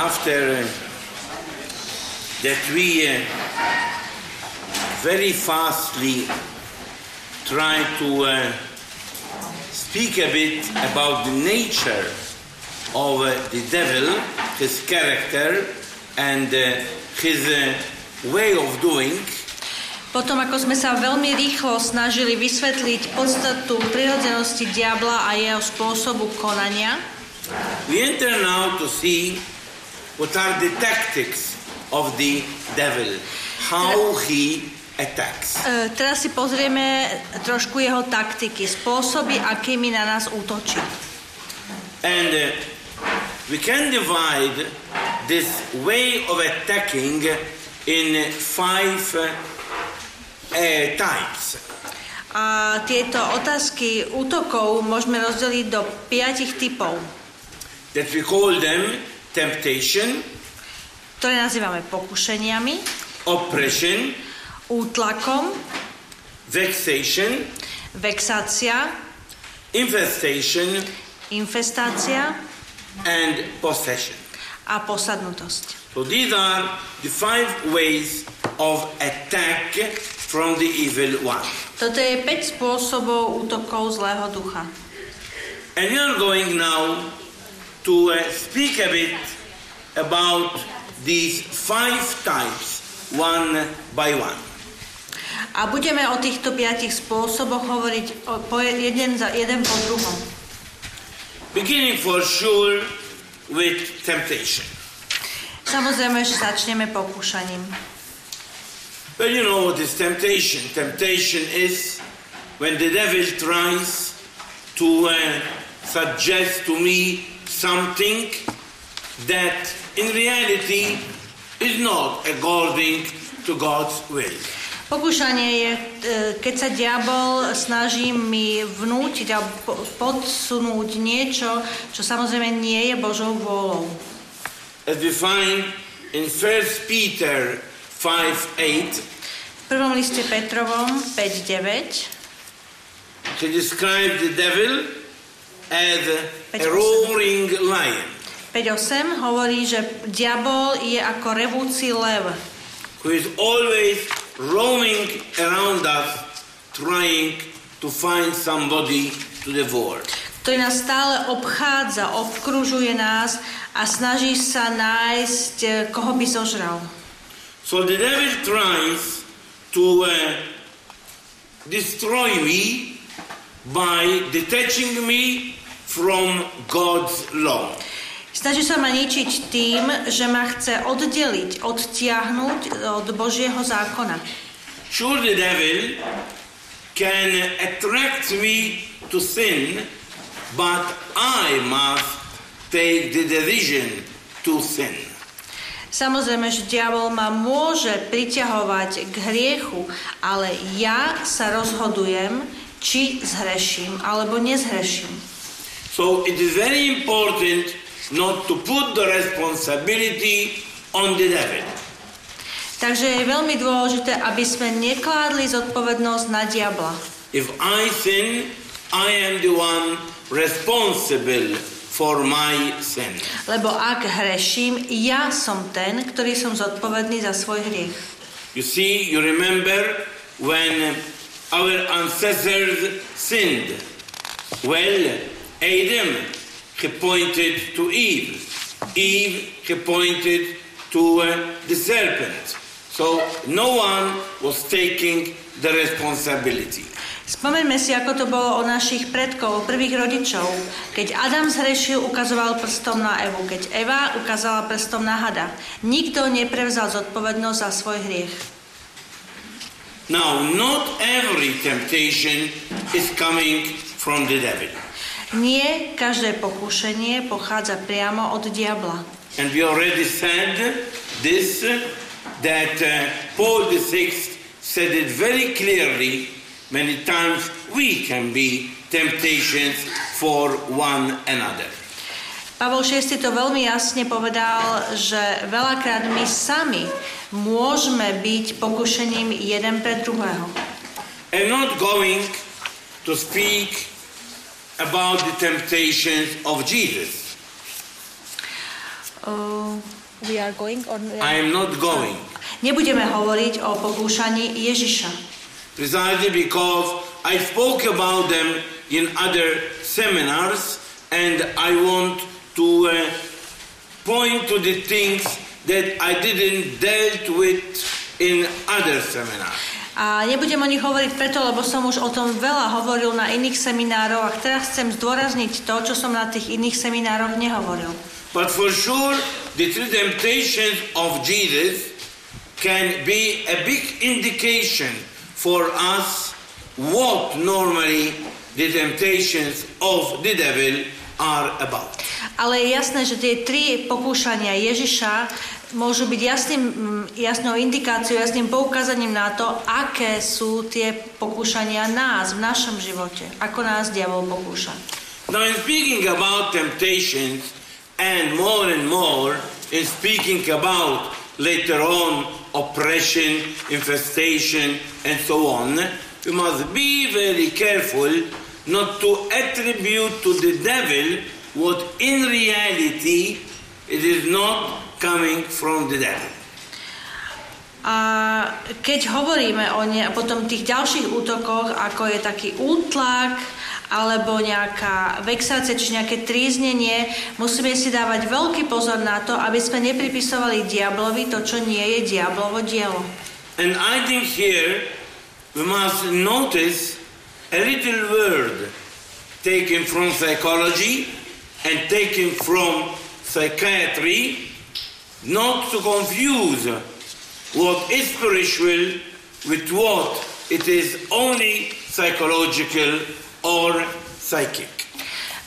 after uh, that we uh, very fastly try to uh, speak a bit about the nature of uh, the devil, his character, and uh, his uh, way of doing. Potom, ako sme sa veľmi rýchlo snažili vysvetliť podstatu prirodzenosti diabla a jeho spôsobu konania, We enter now to see what are the tactics of the devil, how he attacks. e, teraz si pozrieme trošku jeho taktiky, spôsoby, akými na nás útočí. And uh, we can divide this way of attacking in five uh, uh, types. A tieto otázky útokov môžeme rozdeliť do piatich typov, that we call them temptation, ktoré nazývame pokušeniami, oppression, útlakom, vexation, vexácia, infestation, infestácia and possession. a posadnutosť. So these are the five ways of attack from the evil one. Toto je 5 spôsobov útokov zlého ducha. And we are going now to uh, speak a bit about these five types one by one. A budeme o týchto piatich spôsoboch hovoriť o, po jeden, za, jeden po druhom. Beginning for sure with temptation. Samozrejme, že začneme pokúšaním. Well, you know what is temptation. Temptation is when the devil tries to uh, suggest to me something that in reality is not according to God's will. Pokúšanie je, e, keď sa diabol snaží mi vnútiť a po- podsunúť niečo, čo samozrejme nie je Božou vôľou. As we find in 1 Peter 5 8, V prvom liste Petrovom 5.9 he describes the devil as a roaring lion 5.8 hovorí, že diabol je ako revúci lev, who is always roaming around us trying to find somebody to devour. ktorý nás stále obchádza, obkružuje nás a snaží sa nájsť, e, koho by zožral. So the devil tries to uh, destroy me by detaching me from God's law. Snaží sa ma ničiť tým, že ma chce oddeliť, odtiahnuť od Božieho zákona. Sure, the devil can attract me to sin, but I must take the decision to sin. Samozrejme, že diabol ma môže priťahovať k hriechu, ale ja sa rozhodujem, či zhreším alebo nezhreším. So it is very important not to put the responsibility on the devil. Takže je veľmi dôležité, aby sme nekládli zodpovednosť na diabla. If I sin, I am the one responsible for my sin. Lebo ak hreším, ja som ten, ktorý som zodpovedný za svoj hriech. You see, you remember when our ancestors sinned. Well, Adam, he pointed to Eve. Eve, he pointed to uh, the serpent. So no one was taking the responsibility. Spomeňme si, ako to bolo o našich predkov, prvých rodičov. Keď Adam zhrešil, ukazoval prstom na Evu. Keď Eva ukázala prstom na hada. Nikto neprevzal zodpovednosť za svoj hriech. Now, not every temptation is coming from the devil. Nie každé pokúšenie pochádza priamo od diabla. And we already said this that uh, Paul VI said it very clearly. Many times we can be temptations for one another. Pavol VI to veľmi jasne povedal, že veľakrát my sami môžeme byť pokušením jeden pre druhého. I'm not going to speak about the temptations of Jesus. Uh, we are going on... I am not going. Nebudeme hovoriť o pokúšaní Ježiša. Precisely because I spoke about them in other seminars and I want to uh, point to the things that I didn't dealt with in other seminars. A nebudem o nich hovoriť preto, lebo som už o tom veľa hovoril na iných seminároch a teraz chcem zdôrazniť to, čo som na tých iných seminároch nehovoril. But for sure, the three temptations of Jesus can be a big indication for us what normally the temptations of the devil are about. Ale je jasné, že tie tri pokúšania Ježiša môžu byť jasným, jasnou indikáciou, jasným poukázaním na to, aké sú tie pokúšania nás v našom živote, ako nás diabol pokúša. Now, in speaking about temptations, and more and more in speaking about later on oppression, infestation, and so on, we must be very careful not to attribute to the devil what in reality it is not coming from the devil. A keď hovoríme o ne, potom tých ďalších útokoch, ako je taký útlak, alebo nejaká vexácia, či nejaké tríznenie, musíme si dávať veľký pozor na to, aby sme nepripisovali diablovi to, čo nie je diablovo dielo. And I think here we must notice a little word taken from psychology and taken from psychiatry, not to confuse what is spiritual with what it is only psychological or psychic.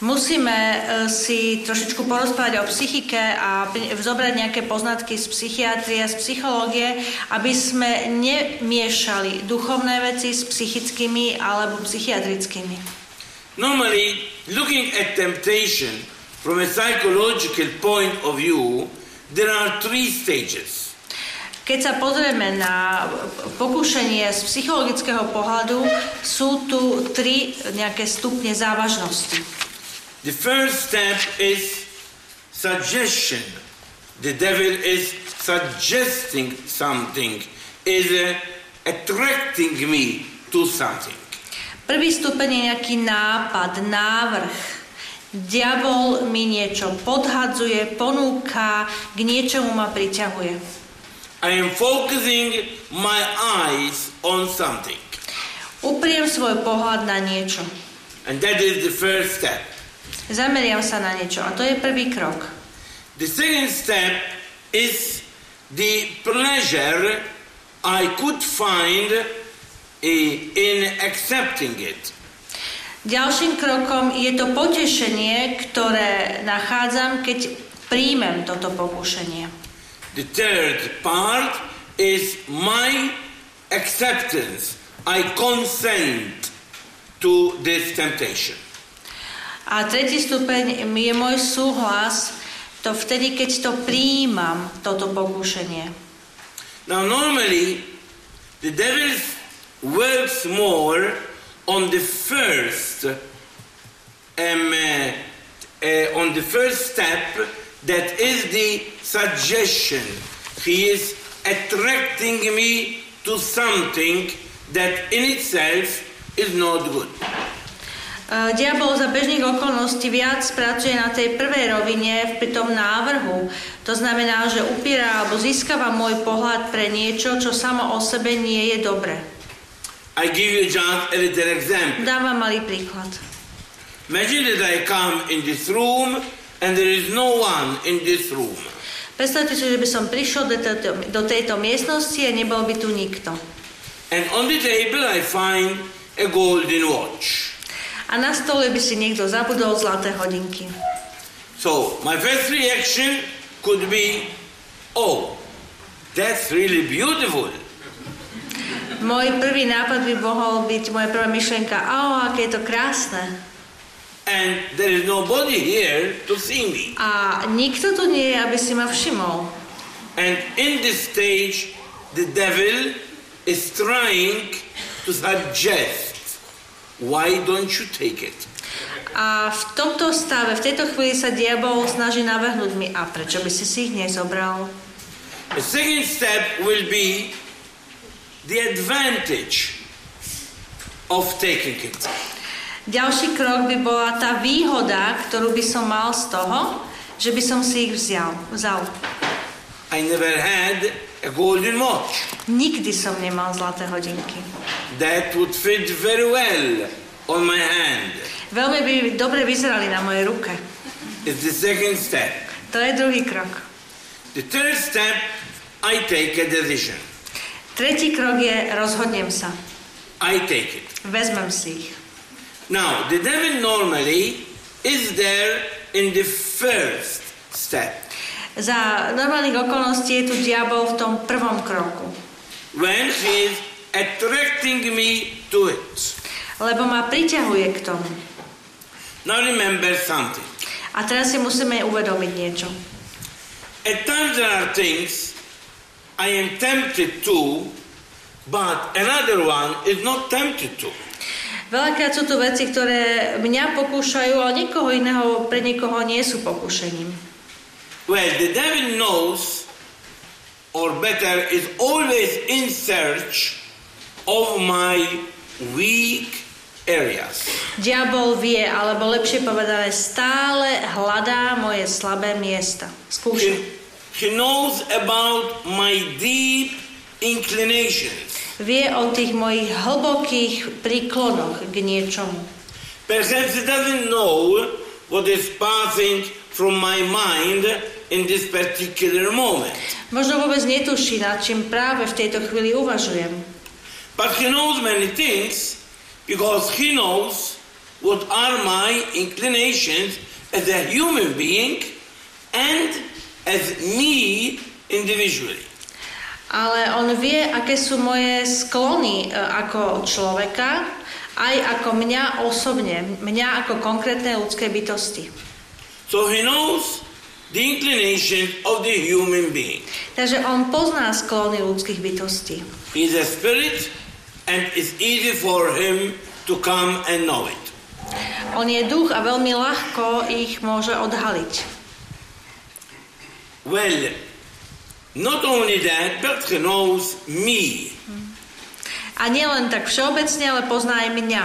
Musíme uh, si trošičku porozprávať o psychike a zobrať nejaké poznatky z psychiatrie, z psychológie, aby sme nemiešali duchovné veci s psychickými alebo psychiatrickými. Normally, looking at temptation from a psychological point of view, there are three stages. Keď sa pozrieme na pokúšanie z psychologického pohľadu, sú tu tri nejaké stupne závažnosti. The first step is suggestion. The devil is suggesting something, is uh, attracting me to something. Prvý stupeň je nejaký nápad, návrh. Diabol mi niečo podhadzuje, ponúka, k niečomu ma priťahuje. I am focusing my eyes on something. Upriem svoj pohľad na niečo. And that is the first step. Zameriam sa na niečo a to je prvý krok. The second step is the pleasure I could find eh, in accepting it. Ďalším krokom je to potešenie, ktoré nachádzam, keď príjmem toto pokušenie. The third part is my acceptance. I consent to this temptation. A tretí stupeň je môj súhlas, to vtedy, keď to príjmam, toto pokušenie. Now, normally, the devil works more on the first, um, uh, uh, on the first step, that is the suggestion. He is attracting me to something that in itself is not good. Uh, Diabol za bežných okolností viac pracuje na tej prvej rovine pri tom návrhu. To znamená, že upiera alebo získava môj pohľad pre niečo, čo samo o sebe nie je dobré. I give you just a little example. Dávam malý príklad. Imagine that I come in this room and there is no one in this room. Predstavte si, že by som prišiel do tejto, do tejto miestnosti a nebol by tu nikto. And on the table I find a golden watch. A na stole by si niekto zabudol zlaté hodinky. So my first reaction could be, oh, that's really beautiful. Môj prvý nápad by mohol byť, moja prvá myšlienka, o, aké je to krásne. And there is nobody here to see me. A nikto tu nie je, aby si ma všimol. And in this stage, the devil is trying to suggest, why don't you take it? A v tomto stave, v tejto chvíli sa diabol snaží navrhnúť mi, a prečo by si si ich nezobral? The second step will be the advantage of taking it. Ďalší krok by bola tá výhoda, ktorú by som mal z toho, že by som si ich vzal. vzal. I never had a golden watch. Nikdy som nemal zlaté hodinky. That would fit very well on my hand. Veľmi by dobre vyzerali na mojej ruke. It's the second step. To je druhý krok. The third step, I take a decision. Tretí krok je rozhodnem sa. I take it. Vezmem si ich. Now, the devil normally is there in the first step. Za normálnych okolností je tu diabol v tom prvom kroku. When he is attracting me to it. Lebo ma priťahuje k tomu. Now remember something. A teraz si musíme uvedomiť niečo. At times there are things I am tempted to, but another one is not tempted to. Veľakrát sú tu veci, ktoré mňa pokúšajú, ale niekoho iného, pre niekoho nie sú pokúšením. Well, the devil knows, or better, is always in search of my weak areas. Diabol vie, alebo lepšie povedané, stále hľadá moje slabé miesta. Skúša. He, knows about my deep inclinations. Vie o tých mojich hlbokých príklonoch k niečomu. Perhaps he doesn't know what is passing from my mind in this particular moment. Možno vôbec netuší, nad čím práve v tejto chvíli uvažujem. But he knows many things because he knows what are my inclinations as a human being and as me individually. Ale on vie, aké sú moje sklony e, ako človeka, aj ako mňa osobne, mňa ako konkrétne ľudské bytosti. So he knows the inclination of the human being. Takže on pozná sklony ľudských bytostí. He is a spirit and it's easy for him to come and know it. On je duch a veľmi ľahko ich môže odhaliť. Well, not only that, but he knows me. A nielen tak všeobecne, ale pozná aj mňa.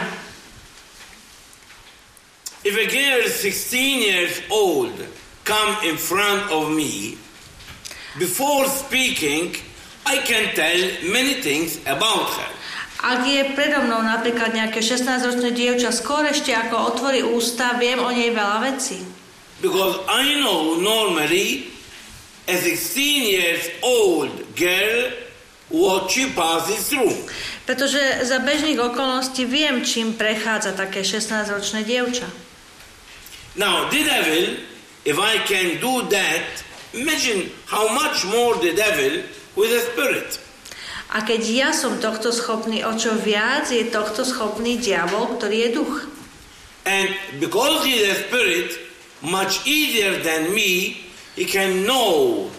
If a girl 16 years old come in front of me, before speaking, I can tell many things about her. Ak je predo mnou napríklad nejaké 16-ročné dievča, skôr ešte ako otvorí ústa, viem o nej veľa vecí. Because I know normally a 16 years old girl what she passes through. Pretože za bežných okolností viem, čím prechádza také 16-ročné dievča. Now, the devil, if I can do that, imagine how much more the devil with a spirit. A keď ja som tohto schopný, o čo viac je tohto schopný diabol, ktorý je duch. And because he is a spirit, much easier than me, he can know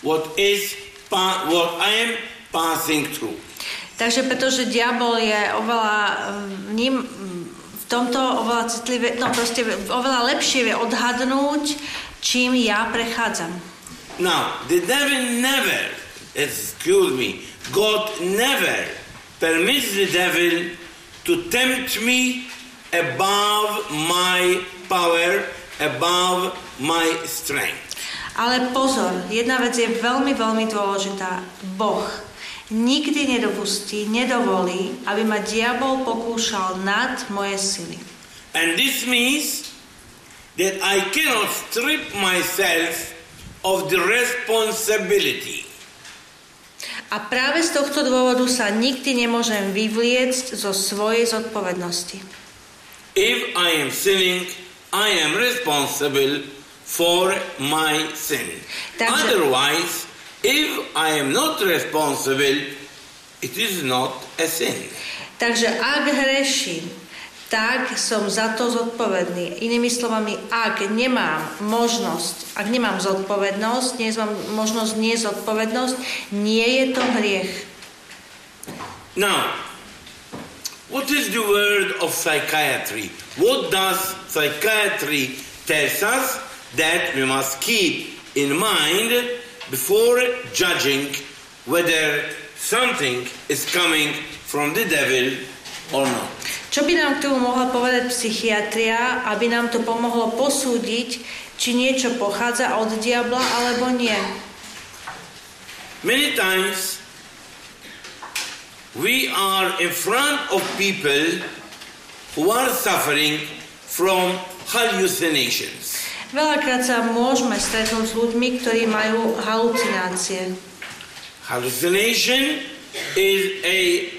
what is what I am passing through. Takže pretože diabol je oveľa mm, ním mm, v tomto oveľa citlivé, no proste oveľa lepšie vie odhadnúť, čím ja prechádzam. Now, the devil never, excuse me, God never permits the devil to tempt me above my power, above my strength. Ale pozor, jedna vec je veľmi, veľmi dôležitá. Boh nikdy nedopustí, nedovolí, aby ma diabol pokúšal nad moje sily. And this means that I cannot strip myself of the responsibility. A práve z tohto dôvodu sa nikdy nemôžem vyvliecť zo svojej zodpovednosti. If I am sinning, I am responsible for my sin. Takže- Otherwise, if I am not responsible, it is not a sin. Takže ak hreším, tak som za to zodpovedný. Inými slovami, ak nemám možnosť, ak nemám zodpovednosť, nie mám možnosť nie zodpovednosť, nie je to hriech. Now, What is the word of psychiatry? What does psychiatry tells us that we must keep in mind before judging whether something is coming from the devil or not? Čo by nám k tomu mohla povedať psychiatria, aby nám to pomohlo posúdiť, či niečo pochádza od diabla alebo nie? Many times we are in front of people who are suffering from hallucinations. Veľakrát sa môžeme stretnúť s ľuďmi, ktorí majú halucinácie. Hallucination is a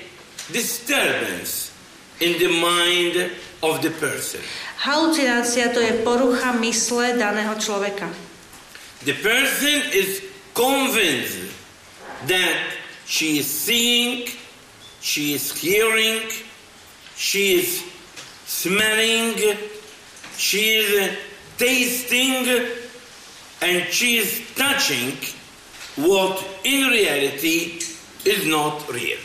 disturbance in the mind of the person. Halucinácia to je porucha mysle daného človeka. The person is convinced that she is seeing, she is hearing, she is smelling, she is tasting, and she is touching what in reality is not real.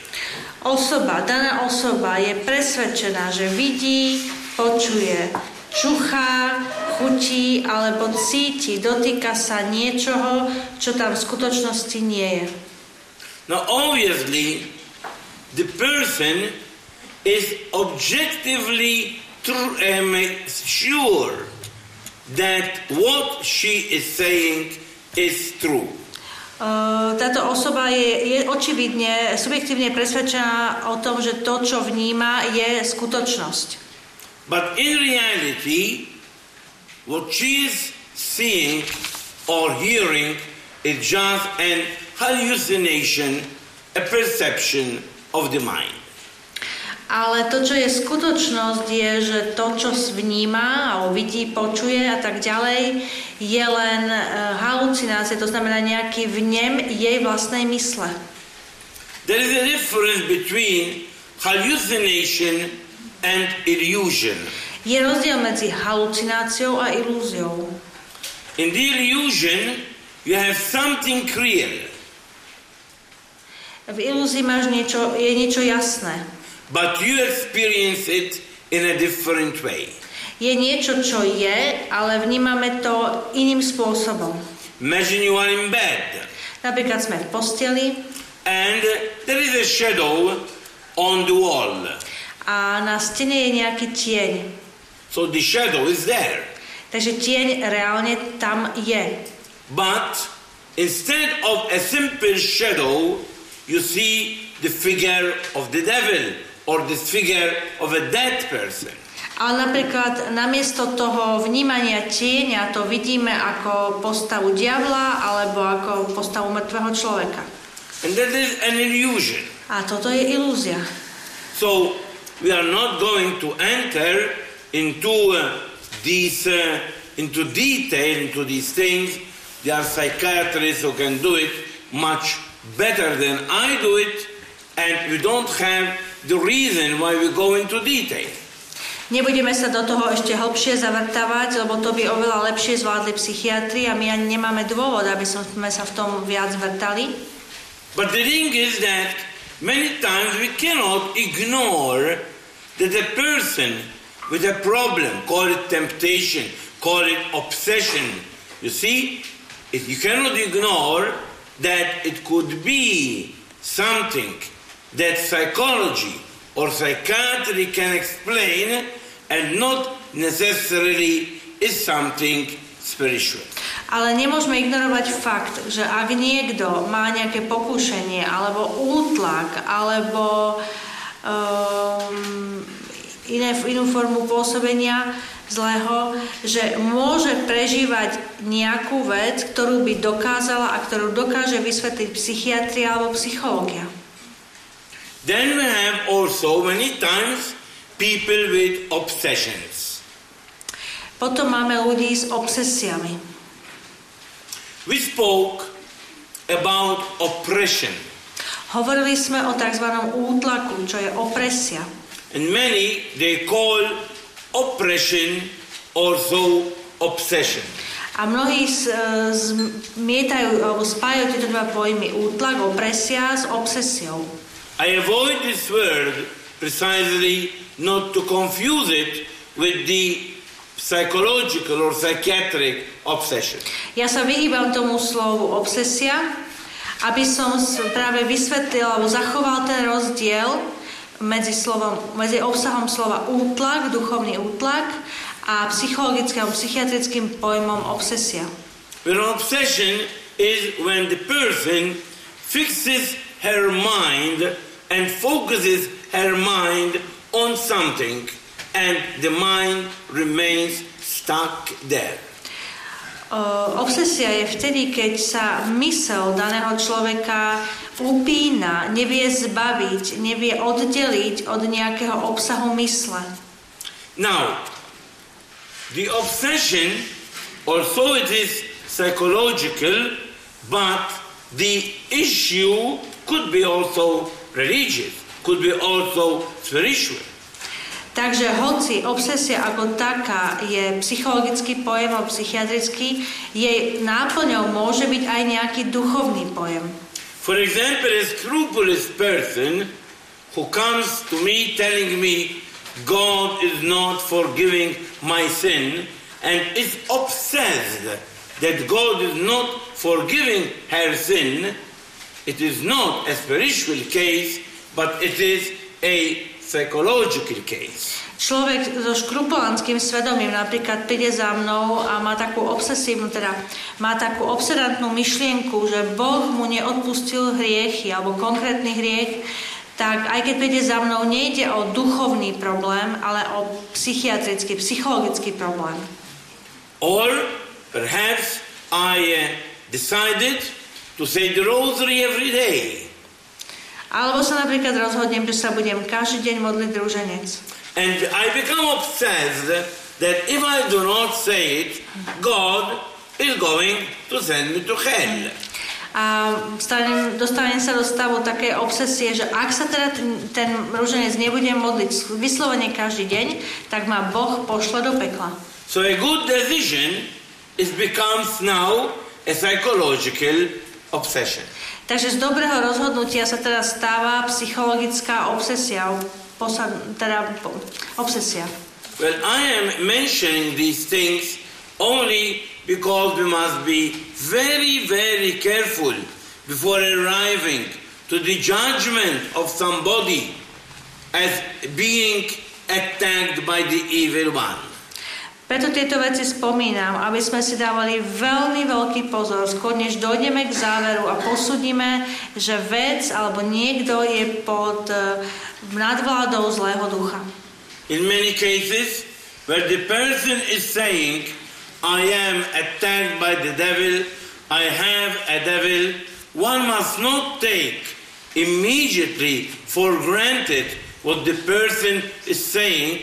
Osoba, daná osoba je presvedčená, že vidí, počuje, čuchá, chutí alebo cíti, dotýka sa niečoho, čo tam v skutočnosti nie je. Now, obviously, the person is objectively tr- um, sure that what she is saying is true. Táto osoba je, je očividne, subjektívne presvedčená o tom, že to, čo vníma, je skutočnosť. But in reality, what she is seeing or hearing is just an hallucination, a perception of the mind. Ale to, čo je skutočnosť, je, že to, čo vníma, alebo vidí, počuje a tak ďalej, je len uh, halucinácia, to znamená nejaký vnem jej vlastnej mysle. There is a difference between hallucination and illusion. Je rozdiel medzi halucináciou a ilúziou. In the illusion, you have something real, V ilúzii máš niečo, je niečo jasné. But you experience it in a different way. Je niečo, čo je, ale vnímame to iným spôsobom. Imagine you are in bed Napríklad sme v posteli and there is a shadow on the wall. a na stene je nejaký tieň. So the shadow is there. Takže tieň reálne tam je. But instead of a simple shadow, you see the figure of the devil or the figure of a dead person. Ale napríklad namiesto toho vnímania tieňa to vidíme ako postavu diabla alebo ako postavu mŕtvého človeka. And that is an illusion. A toto je ilúzia. So we are not going to enter into uh, these uh, into detail into these things. There are psychiatrists who can do it much better than I do it, and we don't have the reason why we go into detail. Nebudeme sa do toho ešte hlbšie zavrtávať, lebo to by oveľa lepšie zvládli psychiatri a my ani nemáme dôvod, aby sme sa v tom viac vrtali. But the thing is that many times we cannot ignore that a person with a problem, call it temptation, call it obsession, you see, you cannot ignore that it could be something that psychology or psychiatry can explain and not necessarily is something spiritual. Ale nemôžeme ignorovať fakt, že ak niekto má nejaké pokúšanie, alebo útlak, alebo um, iné, inú formu pôsobenia zlého, že môže prežívať nejakú vec, ktorú by dokázala a ktorú dokáže vysvetliť psychiatria alebo psychológia. Then we have also many times people with obsessions. Potom máme ľudí s obsesiami. We spoke about oppression, Hovorili sme o tzv. útlaku, čo je opresia. and many they call oppression also obsession. A mnohí e, zmietajú alebo spájajú tieto dva pojmy útlak, opresia s obsesiou. I avoid this word precisely not to confuse it with the psychological or psychiatric obsession. Ja sa vyhýbam tomu slovu obsesia, aby som práve vysvetlil alebo zachoval ten rozdiel medzi, slovom, medzi obsahom slova útlak, duchovný útlak a psychologickým, psychiatrickým pojmom obsesia. Where an obsession is when the person fixes her mind and focuses her mind on something and the mind remains stuck there. Obsesia je vtedy, keď sa mysel daného človeka upína, nevie zbaviť, nevie oddeliť od nejakého obsahu mysle. Now, the obsession, also it is psychological, but the issue could be also religious, could be also spiritual. Takže hoci obsesia ako taká je psychologický pojem alebo psychiatrický, jej náplňou môže byť aj nejaký duchovný pojem. For example, a scrupulous person who comes to me telling me God is not forgiving my sin and is obsessed that God is not forgiving her sin, it is not a spiritual case, but it is a psychological case. Človek so škrupulánskym svedomím napríklad príde za mnou a má takú obsesívnu, teda má takú obsedantnú myšlienku, že Boh mu neodpustil hriechy alebo konkrétny hriech, tak aj keď príde za mnou, nejde o duchovný problém, ale o psychiatrický, psychologický problém. Or perhaps I uh, decided to say the rosary every day. Alebo sa napríklad rozhodnem, že sa budem každý deň modliť druženec. And I become obsessed that if I do not say it, God is going to send me to hell. A stanem, dostanem sa do stavu také obsesie, že ak sa teda ten, ten rúženec nebudem modliť vyslovene každý deň, tak ma Boh pošle do pekla. So a good decision is becomes now a psychological obsession. Takže z dobrého rozhodnutia sa teda stáva psychologická obsesia, teda obsesia. Well, I am mentioning these things only because we must be very, very careful before arriving to the judgment of somebody as being attacked by the evil one. Preto tieto veci spomínam, aby sme si dávali veľmi veľký pozor, skôr než dojdeme k záveru a posudíme, že vec alebo niekto je pod eh, nadvládou zlého ducha. In many cases, where the person is saying, I am attacked by the devil, I have a devil, one must not take immediately for granted what the person is saying,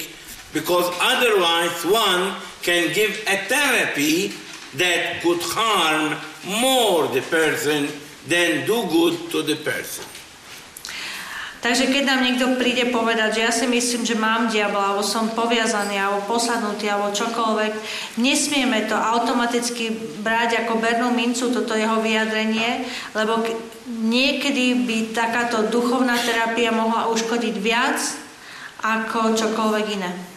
because otherwise one can give a therapy that could harm more the person than do good to the person. Takže keď nám niekto príde povedať, že ja si myslím, že mám diabla, alebo som poviazaný, alebo posadnutý, alebo čokoľvek, nesmieme to automaticky brať ako bernú mincu, toto jeho vyjadrenie, lebo niekedy by takáto duchovná terapia mohla uškodiť viac ako čokoľvek iné.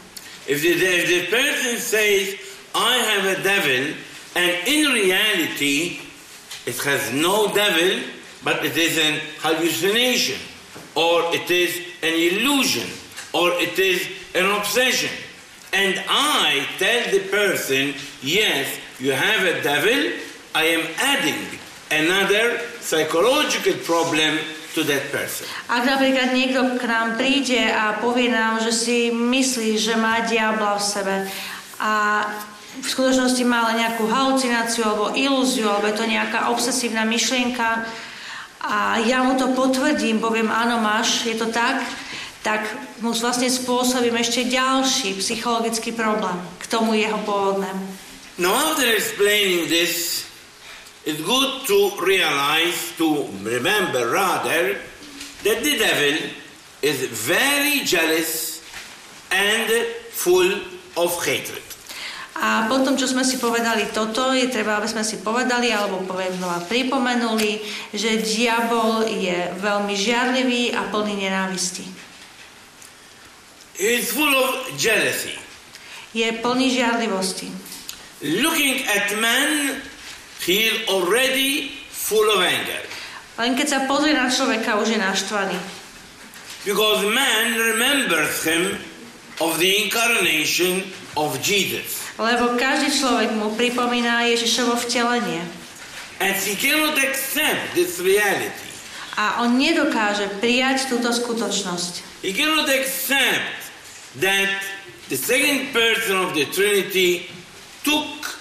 If the, if the person says, I have a devil, and in reality, it has no devil, but it is an hallucination, or it is an illusion, or it is an obsession. And I tell the person, yes, you have a devil, I am adding another psychological problem to that person. Ak napríklad niekto k nám príde a povie nám, že si myslí, že má diabla v sebe a v skutočnosti má len nejakú halucináciu alebo ilúziu, alebo je to nejaká obsesívna myšlienka a ja mu to potvrdím, poviem áno, máš, je to tak, tak mu vlastne spôsobím ešte ďalší psychologický problém k tomu jeho pôvodnému. Now, after explaining this, it's good to realize, to remember rather, that the devil is very jealous and full of hatred. A potom, čo sme si povedali toto, je treba, aby sme si povedali, alebo znova pripomenuli, že diabol je veľmi žiarlivý a plný nenávisti. he is full of jealousy. Je plný žiarlivosti. Looking at man, he is already full of anger. Len keď sa pozrie na človeka, už je naštvaný. Because man remembers him of the incarnation of Jesus. Lebo každý človek mu pripomína Ježišovo vtelenie. And he cannot accept this reality. A on nedokáže prijať túto skutočnosť. He cannot accept that the second person of the Trinity took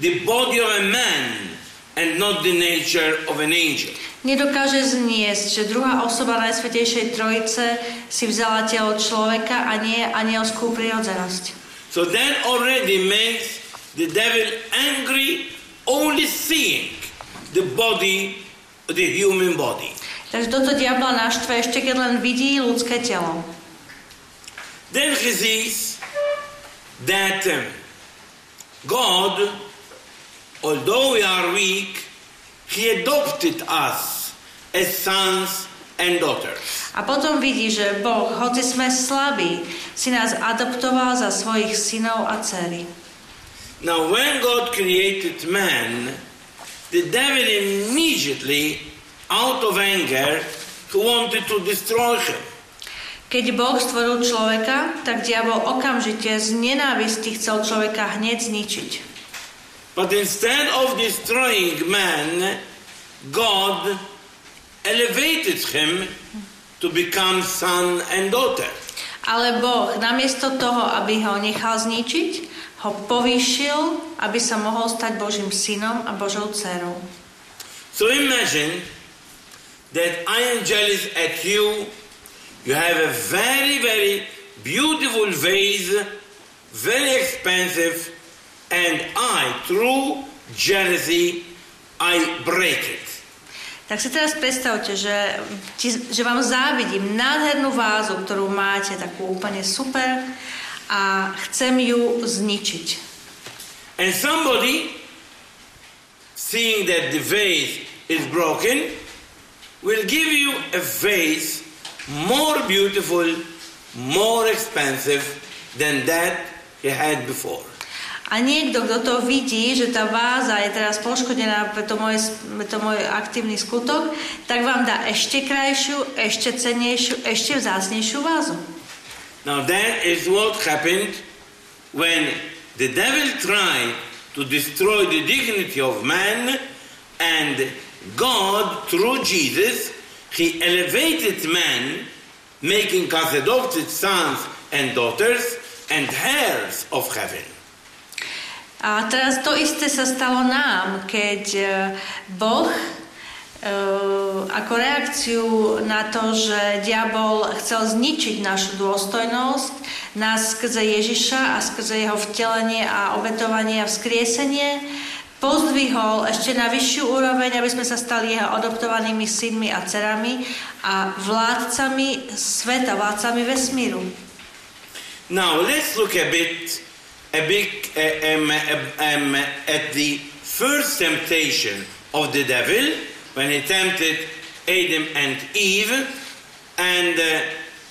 the body of a man and not the nature of an angel. Nedokáže zniesť, že druhá osoba Najsvetejšej Trojice si vzala telo človeka a nie anielskú prirodzenosť. So that already makes the devil angry only seeing the body, the human body. Takže toto diabla naštve ešte keď len vidí ľudské telo. Then he sees that um, God, although we are weak, he adopted us as sons and daughters. A potom vidí, že Boh, hoci sme slabí, si nás adoptoval za svojich synov a dcery. Now, when God created man, the devil immediately, out of anger, wanted to destroy him. Keď Boh stvoril človeka, tak diabol okamžite z nenávisti chcel človeka hneď zničiť. But instead of destroying man, God elevated him to become son and daughter. Ale Boh namiesto toho, aby ho nechal zničiť, ho povýšil, aby sa mohol stať Božím synom a Božou dcerou. So imagine that I am jealous at you. You have a very, very beautiful vase, very expensive, and I, through jealousy, I break it. Tak si teraz predstavte, že, že vám závidím nádhernú vázu, ktorú máte, takú úplne super a chcem ju zničiť. And somebody, seeing that the vase is broken, will give you a vase more beautiful, more expensive than that he had before. A niekto, kto to vidí, že tá váza je teraz poškodená to môj, to môj aktívny skutok, tak vám dá ešte krajšiu, ešte cennejšiu, ešte vzácnejšiu vázu. Now that is what happened when the devil tried to destroy the dignity of man and God, through Jesus, he elevated man, making us adopted sons and daughters and heirs of heaven. A teraz to isté sa stalo nám, keď e, Boh e, ako reakciu na to, že diabol chcel zničiť našu dôstojnosť, nás skrze Ježiša a skrze jeho vtelenie a obetovanie a vzkriesenie, pozdvihol ešte na vyššiu úroveň, aby sme sa stali jeho adoptovanými synmi a cerami a vládcami sveta, vládcami vesmíru. Now let's look a bit a big um, um, at the first temptation of the devil when he tempted Adam and Eve and uh,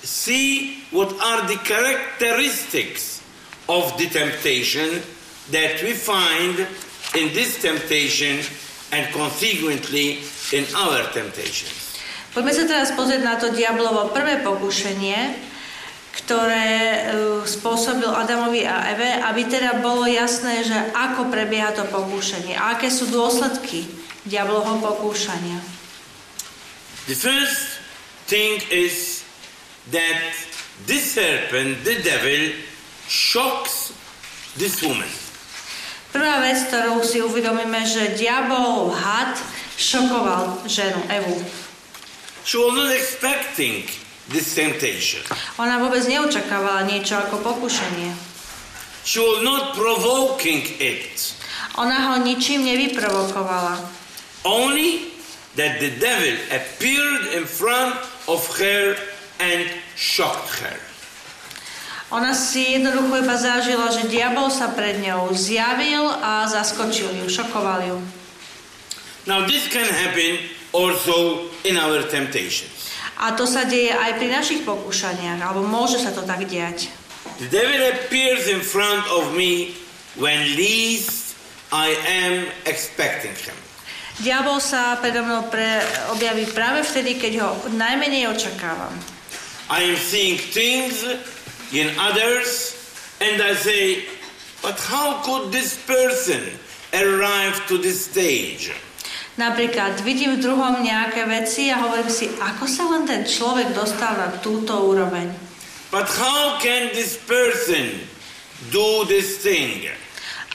see what are the characteristics of the temptation that we find in this temptation and consequently in our temptations. Poďme sa teraz pozrieť na to diablovo prvé pokušenie, ktoré uh, spôsobil Adamovi a Eve, aby teda bolo jasné, že ako prebieha to pokúšanie, aké sú dôsledky diablovho pokúšania. The first thing is that this serpent, the devil, shocks this woman. Prvá vec, ktorú si uvedomíme, že diabol, had, šokoval ženu Evu. She was not expecting this temptation. Ona vôbec neočakávala niečo ako pokušenie. She was not provoking it. Ona ho ničím nevyprovokovala. Only that the devil appeared in front of her and shocked her. Ona si jednoducho iba zažila, že diabol sa pred ňou zjavil a zaskočil ju, šokoval ju. Now this can happen also in our temptations. A to sa deje aj pri našich pokúšaniach, alebo môže sa to tak diať. The devil appears in front of me when least I am expecting him. Diabol sa predo mnou pre, objaví práve vtedy, keď ho najmenej očakávam. I am seeing things in others and I say, but how could this person arrive to this stage? Napríklad vidím v druhom nejaké veci a hovorím si, ako sa len ten človek dostal na túto úroveň. But how can this person do this thing?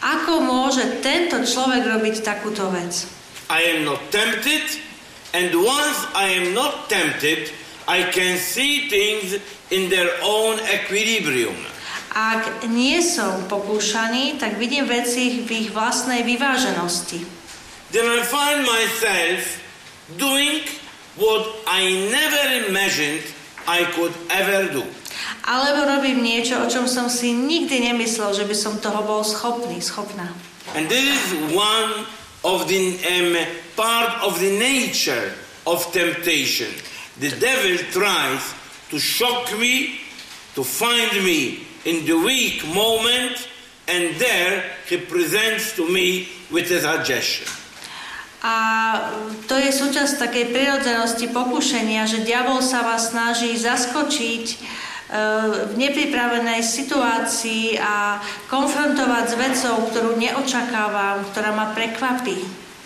Ako môže tento človek robiť takúto vec? I am not tempted, and once I am not tempted, I can see things in their own equilibrium. Ak nie som pokúšaný, tak vidím veci v ich vlastnej vyváženosti. Then I find myself doing what I never imagined I could ever do. Alebo robím niečo, o čom som si nikdy nemyslel, že by som toho bol schopný, schopná. And this is one of the um, part of the nature of temptation. The devil tries to shock me, to find me in the weak moment, and there he presents to me with a suggestion. A to je súčasť takej prirodzenosti pokušenia, že diabol sa vás snaží zaskočiť e, v nepripravenej situácii a konfrontovať s vecou, ktorú neočakávam, ktorá ma prekvapí.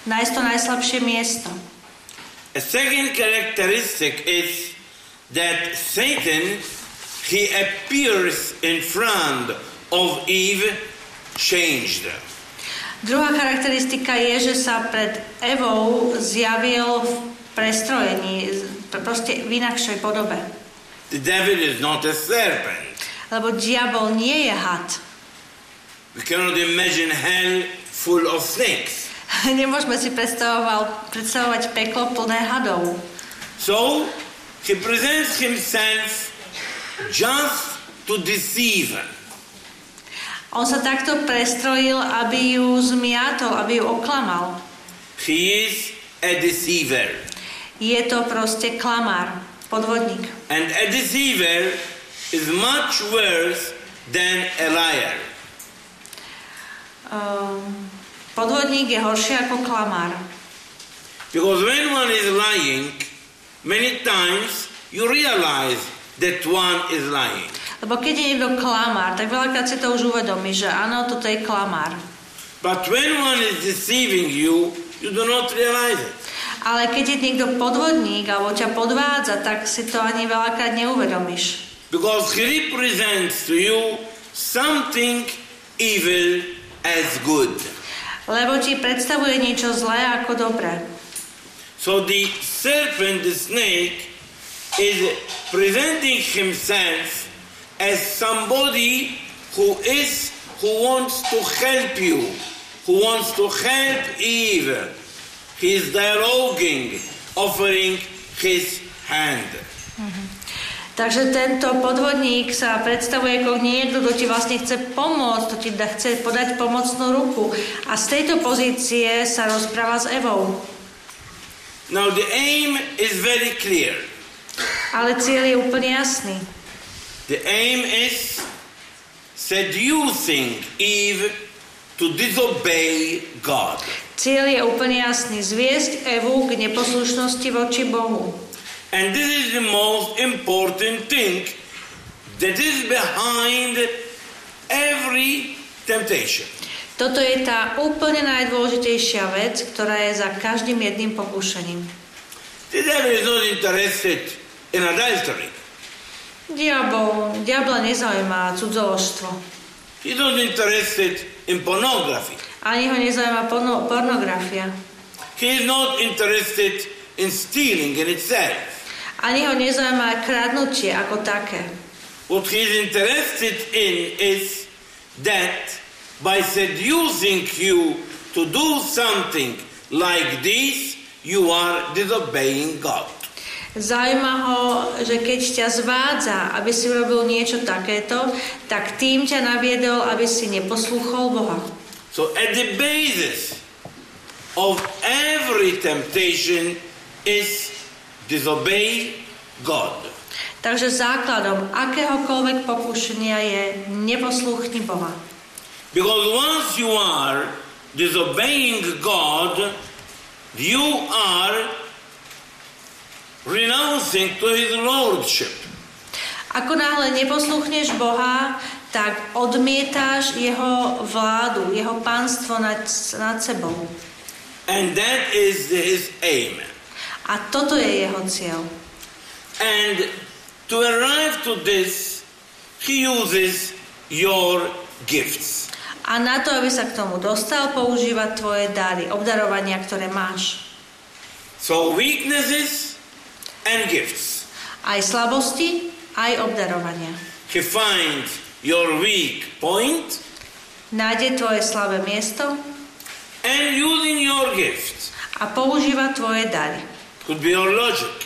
Nájsť to najslabšie miesto. A second characteristic is that Satan, he appears in front of Eve changed. Druhá charakteristika je, že sa pred Evou zjavil v prestrojení, proste v inakšej podobe. The devil is not a serpent. Lebo diabol nie je had. We cannot imagine hell full of snakes. Nemôžeme si predstavovať peklo plné hadov. So, he presents himself just to deceive. On sa takto prestrojil, aby ju zmiatol, aby ju oklamal. He is a deceiver. Je to proste klamár, podvodník. And a deceiver is much worse than a liar. Um, podvodník je horší ako klamár. Because when one is lying, many times you realize that one is lying. Lebo keď je niekto klamár, tak veľakrát si to už uvedomí, že áno, toto je klamár. But when one is deceiving you, you do not realize it. Ale keď je niekto podvodník alebo ťa podvádza, tak si to ani veľakrát neuvedomíš. Because he represents to you something evil as good. Lebo ti predstavuje niečo zlé ako dobré. So the serpent, the snake, is presenting himself as somebody who is who wants to help you, who wants to help Eve. He is dialoguing, offering his hand. Mm-hmm. Takže tento podvodník sa predstavuje ako niekto, kto ti vlastne chce pomôcť, kto ti chce podať pomocnú ruku. A z tejto pozície sa rozpráva s Evou. Now the aim is very clear. Ale cieľ je úplne jasný. The aim is seducing Eve to disobey God. Cieľ je úplne jasný. Zviesť Evu k neposlušnosti voči Bohu. And this is the most important thing that is behind every temptation. Toto je tá úplne najdôležitejšia vec, ktorá je za každým jedným pokúšením. The devil is not interested in adultery. Diabol, diabla nezaujíma cudzoložstvo. He's not interested in pornography. Ani ho nezaujíma porno, pornografia. He is not interested in stealing in itself. Ani ho nezaujíma kradnutie ako také. What he is interested in is that by seducing you to do something like this, you are disobeying God. Zaujíma ho, že keď ťa zvádza, aby si urobil niečo takéto, tak tým ťa naviedol, aby si neposlúchol Boha. So at the basis of every temptation is disobey God. Takže základom akéhokoľvek pokušenia je neposluchni Boha. Because once you are disobeying God, you are renouncing to his lordship. Ako náhle neposluchneš Boha, tak odmietáš jeho vládu, jeho pánstvo nad, nad sebou. And that is his aim. A toto je jeho cieľ. And to arrive to this, he uses your gifts. A na to, aby sa k tomu dostal, používa tvoje dary, obdarovania, ktoré máš. So weaknesses and gifts. Aj slabosti, aj obdarovania. He finds your weak point Nájde tvoje slabé miesto and using your gifts. a používa tvoje dary. Could be your logic,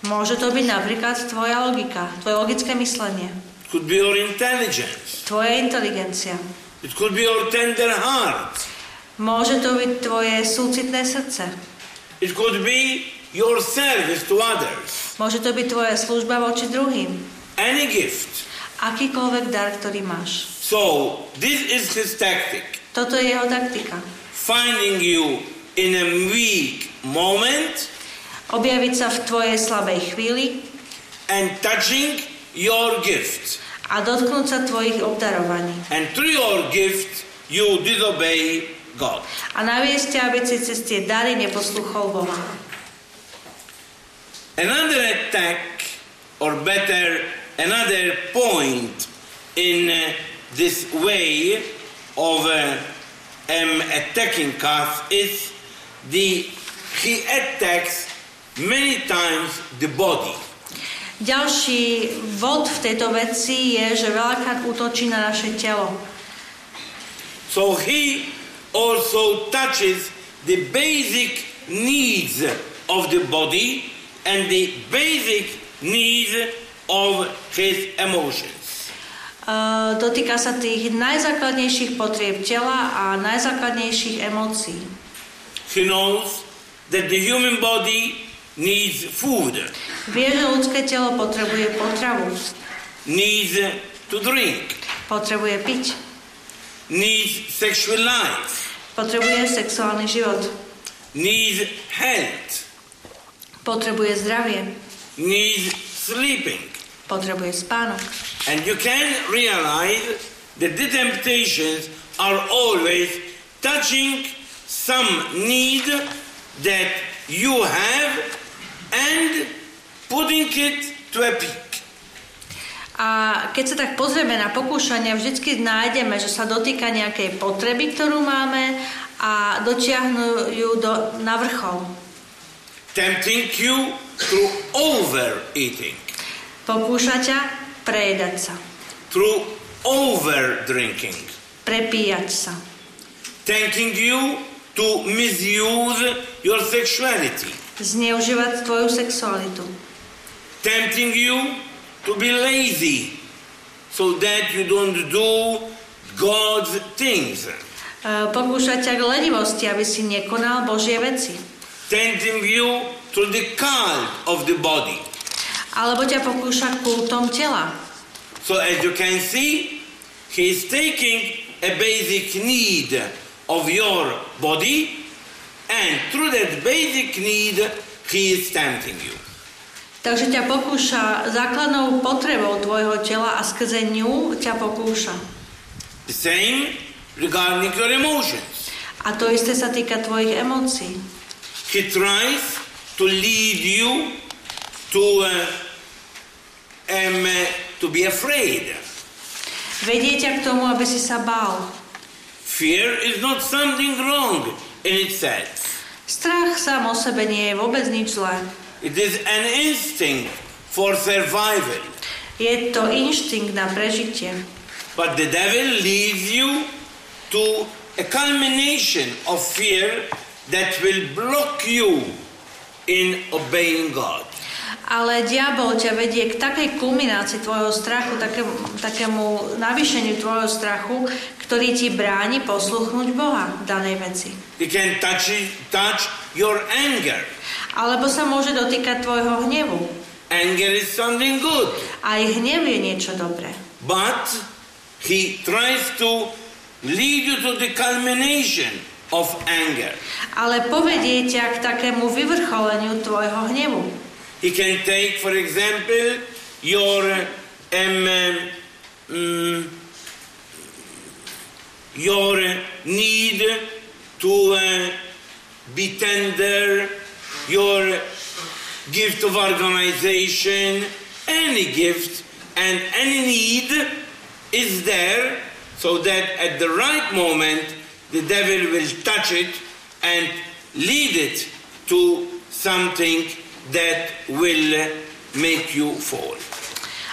Môže to byť napríklad tvoja logika, tvoje logické myslenie, could be your intelligence, tvoja inteligencia. it could be your tender heart, Môže to byť tvoje súcitné srdce. it could be your service to others. Môže to byť tvoja služba voči druhým. Any gift. Akýkoľvek dar, ktorý máš. So this is his tactic. Toto je jeho taktika. Finding you in a weak moment Objaviť sa v tvojej slabej chvíli and touching your gift. a dotknúť sa tvojich obdarovaní. And through your gift, you disobey God. A naviesť ťa, aby si cez tie dary neposluchol Boha. Another attack, or better, another point in uh, this way of uh, um, attacking us is the he attacks many times the body. Ďalší vod v tejto veci je, že veľakrát útočí na naše telo. So he also touches the basic needs of the body and the basic needs of his emotions. Uh, dotýka sa tých najzákladnejších potrieb tela a najzákladnejších emócií. He knows that the human body needs food, Vie, že ľudské telo potrebuje potravu, needs to drink, potrebuje piť, needs sexual life, potrebuje sexuálny život, needs health, potrebuje zdravie, needs sleeping. potrebuje spánok. And you can realize that the temptations are always touching some need that you have and putting it to a peak. A keď sa tak pozrieme na pokúšania, vždycky nájdeme, že sa dotýka nejakej potreby, ktorú máme a dotiahnu ju do, na vrchol. Tempting you through overeating, Pokúša ťa prejedať sa, through over drinking, prepíjať sa. tempting you to misuse your sexuality, Zneužívať tvoju sexualitu. tempting you to be lazy so that you don't do God's things, E, Pokúša ťa k lenivosti, aby si nekonal Božie veci. Tempting you to the cult of the body. Alebo ťa pokúša kultom tela. So as you can see, he is taking a basic need of your body and through that basic need he is tempting you. Takže ťa pokúša základnou potrebou tvojho tela a skrze ňu ťa pokúša. The same regarding your emotions. A to isté sa týka tvojich emócií. He tries to lead you to uh, um, uh, to be afraid. Vedie ťa k tomu, aby si sa bál. Fear is not something wrong in itself. Strach sám o sebe nie je vôbec nič zlé. It is an instinct for survival. Je to inštinkt na prežitie. But the devil leads you to a culmination of fear that will block you in obeying God. Ale diabol ťa vedie k takej kulminácii tvojho strachu, takému, takému navýšeniu tvojho strachu, ktorý ti bráni posluchnúť Boha v danej veci. He can touch, touch your anger. Alebo sa môže dotýkať tvojho hnevu. anger is something good. Aj hnev je niečo dobré. But he tries to lead you to the culmination of anger. Ale povedie ťa k takému vyvrcholeniu tvojho hnevu. He can take, for example, your um, um, your need to uh, be tender, your gift of organization, any gift and any need is there so that at the right moment the devil will touch it and lead it to something that will make you fall.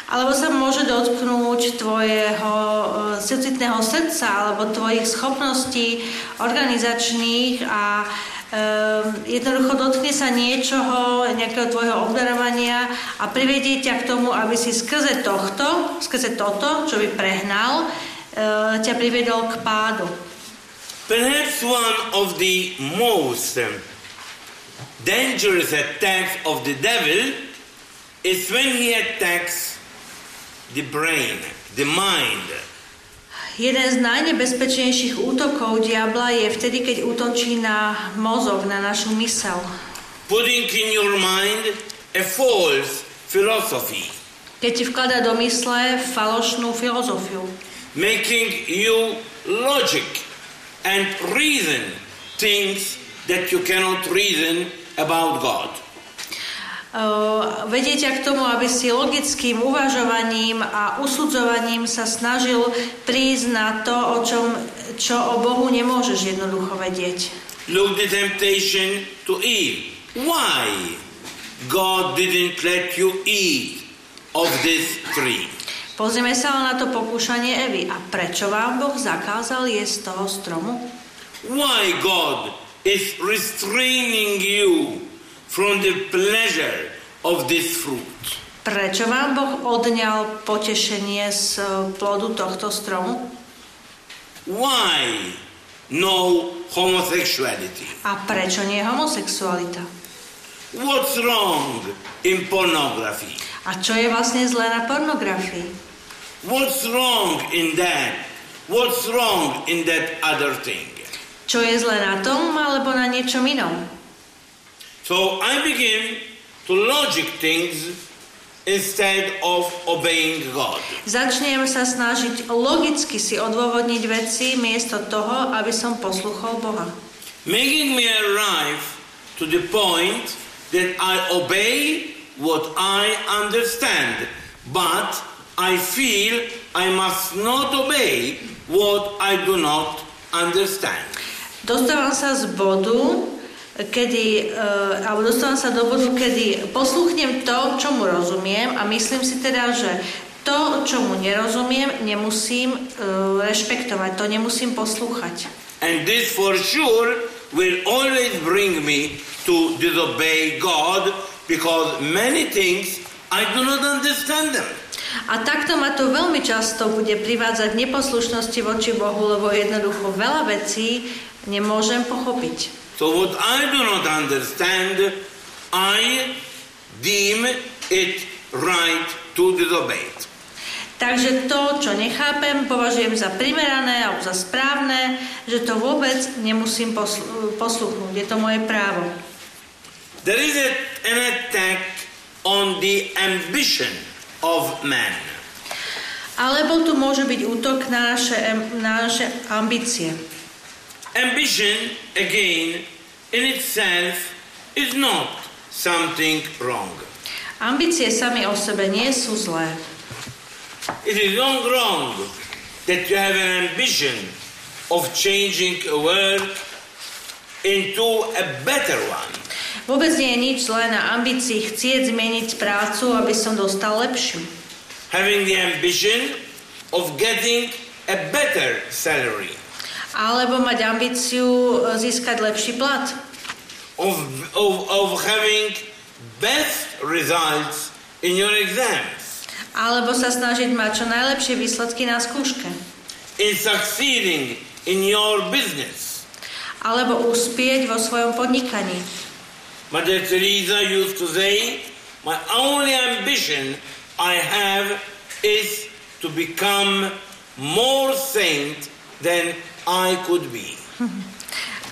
Alebo sa môže dotknúť tvojho uh, citlitného srdca alebo tvojich schopností organizačných a um, jednoducho dotkne sa niečoho, nejakého tvojho obdarovania a privedie ťa k tomu, aby si skrze tohto, skrze toto, čo by prehnal, uh, ťa priviedol k pádu. Perhaps one of the most dangerous attacks of the devil is when he attacks the brain, the mind. Jeden z najnebezpečnejších útokov diabla je vtedy, keď útočí na mozog, na našu mysel. Putting in your mind a false philosophy, Keď ti vkladá do mysle falošnú filozofiu. making you logic and reason things that you cannot reason about God. Uh, vedie ťa k tomu, aby si logickým uvažovaním a usudzovaním sa snažil prísť na to, o čom, čo o Bohu nemôžeš jednoducho vedieť. Look the temptation to Eve. Why God didn't let you eat of this tree? Pozrieme sa na to pokúšanie Evy. A prečo vám Boh zakázal jesť z toho stromu? Why God is restraining you from the pleasure of this fruit? Prečo vám Boh odňal potešenie z plodu tohto stromu? Why no homosexuality? A prečo nie homosexualita? What's wrong in pornography? A čo je vlastne zlé na pornografii? What's wrong in that? What's wrong in that other thing? Čo je zlé na tom alebo na niečom inom? So I begin to logic things instead of obeying God. Začnem sa snažiť logicky si odôvodniť veci miesto toho, aby som posluchol Boha. Making me arrive to the point that I obey what I understand, but I feel I must not obey what I do not understand. Dostávam sa z bodu, kedy, uh, alebo dostávam sa do bodu, kedy posluchnem to, čomu rozumiem a myslím si teda, že to, čomu nerozumiem, nemusím uh, rešpektovať, to nemusím poslúchať. And this for sure will always bring me to disobey God because many things I do not understand them. A takto ma to veľmi často bude privádzať neposlušnosti voči Bohu, lebo jednoducho veľa vecí nemôžem pochopiť. So what I do not understand, I deem it right to it. Takže to, čo nechápem, považujem za primerané alebo za správne, že to vôbec nemusím posl- posluchnúť. Je to moje právo. There is a, an attack on the ambition of man. Alebo tu môže byť útok na naše, na naše ambície. Ambition, again, in itself is not something wrong. Ambície sami o sebe nie sú zlé. It is not wrong that you have an ambition of changing a world into a better one. Vôbec nie je nič zlé na ambícii chcieť zmeniť prácu, aby som dostal lepšiu. Having the ambition of getting a better salary, Alebo mať ambíciu e, získať lepší plat. of, of, of having best results in your exams, Alebo sa snažiť mať čo najlepšie výsledky na skúške. in succeeding in your business. Alebo uspieť vo svojom podnikaní. Mother Teresa used to say, My only ambition I have is to become more saint than I could be.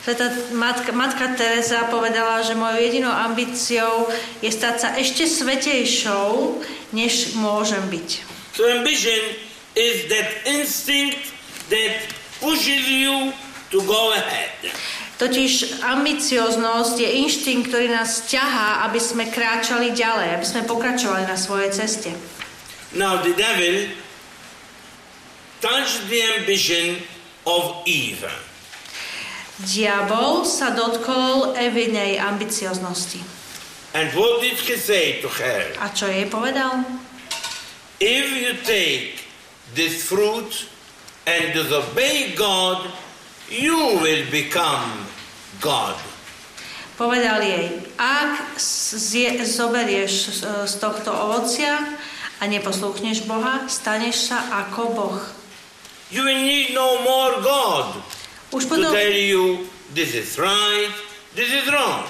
Sveta matka, matka Teresa povedala, že mojou jedinou ambíciou je stať sa ešte svetejšou, než môžem byť. So ambition is that instinct that pushes you to go ahead. Totiž ambicioznosť je inštinkt, ktorý nás ťahá, aby sme kráčali ďalej, aby sme pokračovali na svojej ceste. Now the devil touched the ambition of Eve. Diabol sa dotkol Evinej ambicioznosti. And what did he say to her? A čo jej povedal? If you take this fruit and disobey God, you will become God. Povedal jej, ak zje, zoberieš z tohto ovocia a neposluchneš Boha, staneš sa ako Boh. You will need no more God Už to potom, tell you this is right, this is wrong.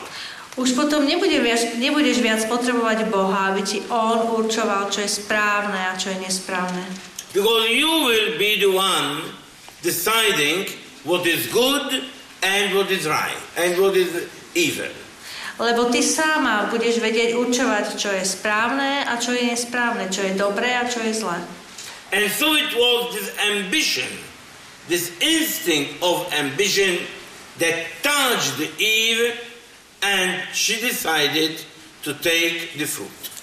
už potom nebude viac, nebudeš viac potrebovať Boha, aby ti On určoval, čo je správne a čo je nesprávne. Because you will be the one deciding what is good and what is right and what is evil. Lebo ty sama budeš vedieť určovať, čo je správne a čo je nesprávne, čo je dobré a čo je zlé. And so it was this ambition, this instinct of ambition that touched Eve and she decided to take the fruit.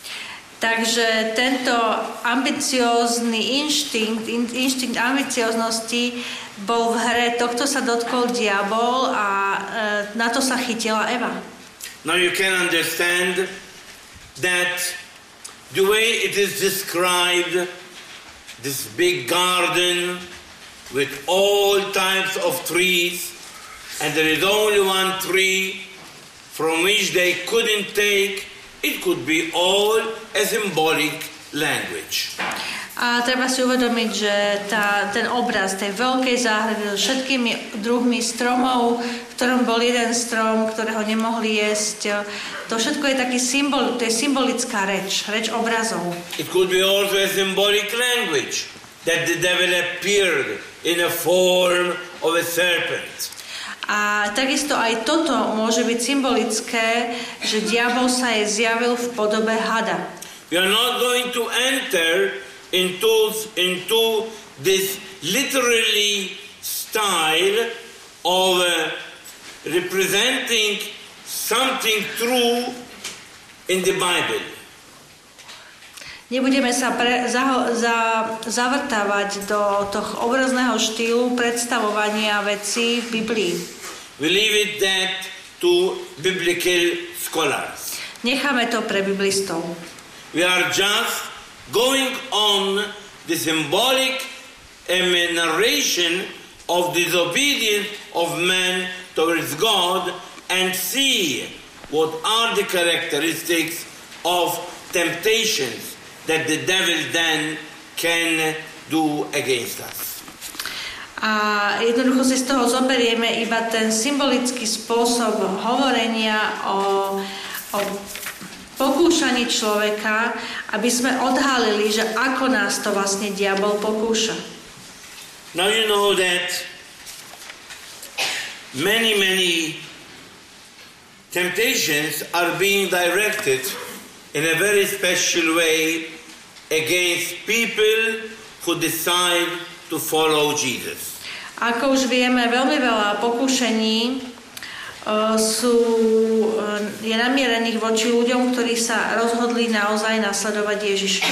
Takže tento ambiciózny inštinkt, in, inštinkt ambicioznosti bol v hre, tohto sa dotkol diabol a e, na to sa chytila Eva. Now you can understand that the way it is described, this big garden with all types of trees, and there is only one tree from which they couldn't take, it could be all a symbolic language. A treba si uvedomiť, že tá, ten obraz tej veľkej záhrady so všetkými druhmi stromov, v ktorom bol jeden strom, ktorého nemohli jesť, to všetko je taký symbol, to je symbolická reč, reč obrazov. It could be also a symbolic language that the devil appeared in a form of a serpent. A takisto aj toto môže byť symbolické, že diabol sa jej zjavil v podobe hada. We are not going to enter into, into this literally style of uh, representing something true in the Bible. Nebudeme sa pre, za, za, zavrtávať do toho obrazného štýlu predstavovania vecí v Biblii. We leave it that to biblical scholars. Necháme to pre biblistov. We are just going on the symbolic um, narration of disobedience of man towards God and see what are the characteristics of temptations that the devil then can do against us. A jednoducho si z toho zoberieme iba ten symbolický spôsob hovorenia o, o pokúšaní človeka, aby sme odhalili, že ako nás to vlastne diabol pokúša. Now you know that many, many temptations are being directed in a very special way against people who decide to follow Jesus. Ako už vieme, veľmi veľa pokúšení uh, sú, uh, je namierených voči ľuďom, ktorí sa rozhodli naozaj nasledovať Ježiša.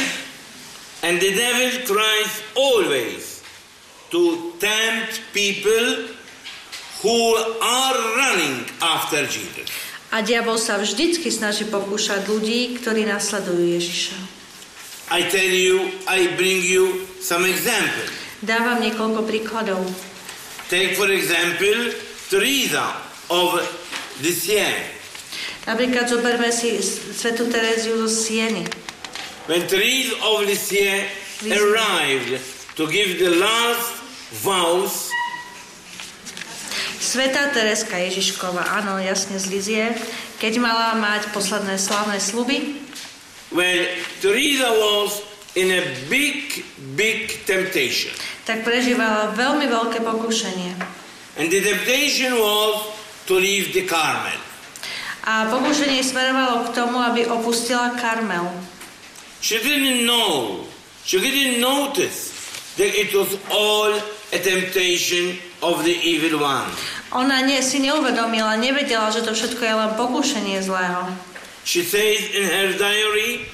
And the devil tries always to tempt people who are running after Jesus. A diabol sa vždycky snaží pokúšať ľudí, ktorí nasledujú Ježiša. I tell you, I bring you some examples. Dávam niekoľko príkladov. Take, for example, Teresa of Lisieux. Napríklad zoberme si svetu Tereziu zo Sieny. When Teresa of Lisieux arrived to give the last vows, Sveta Tereska Ježiškova, áno, jasne z Lizie, keď mala mať posledné slávne sluby, Well, Teresa was in a big, big temptation. tak prežívala veľmi veľké pokušenie. And the temptation was to leave the Carmel. A pokušenie smerovalo k tomu, aby opustila Karmel. She didn't know, she didn't notice that it was all a temptation of the evil one. Ona ne, si neuvedomila, nevedela, že to všetko je len pokušenie zlého. She says in her diary,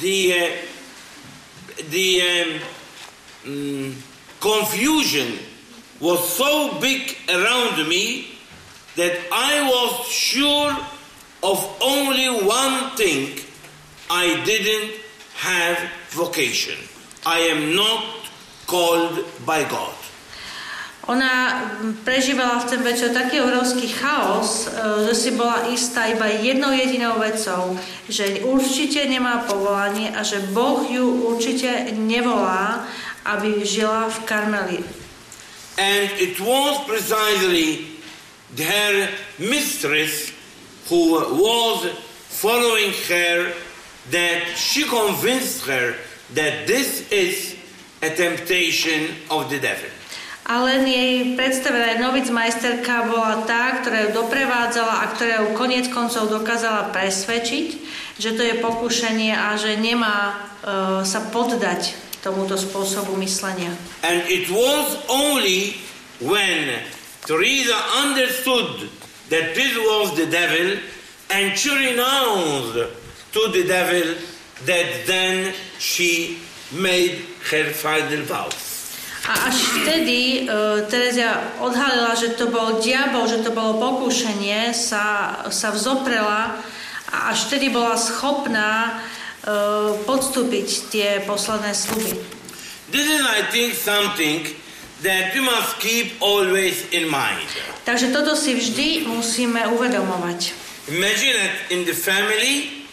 the, uh, the um, mm, confusion was so big around me that I was sure of only one thing I didn't have vocation. I am not called by God. Ona prežívala v ten večer taký obrovský chaos, e, že si bola istá iba jednou jedinou vecou, že určite nemá povolanie a že Boh ju určite nevolá, aby žila v Karmeli. And it was precisely her mistress who was following her that she convinced her that this is a temptation of the devil. A len jej predstavená majsterka bola tá, ktorá ju doprevádzala a ktorá ju koniec koncov dokázala presvedčiť, že to je pokušenie a že nemá uh, sa poddať tomuto spôsobu myslenia. And it was only when Teresa understood that this was the devil and she renounced to the devil that then she made her final vow. A až vtedy uh, Terezia odhalila, že to bol diabol, že to bolo pokúšenie, sa, sa vzoprela a až vtedy bola schopná uh, podstúpiť tie posledné sluby. This is, I think, something that we must keep always in mind. Takže toto si vždy musíme uvedomovať. Imagine that in the family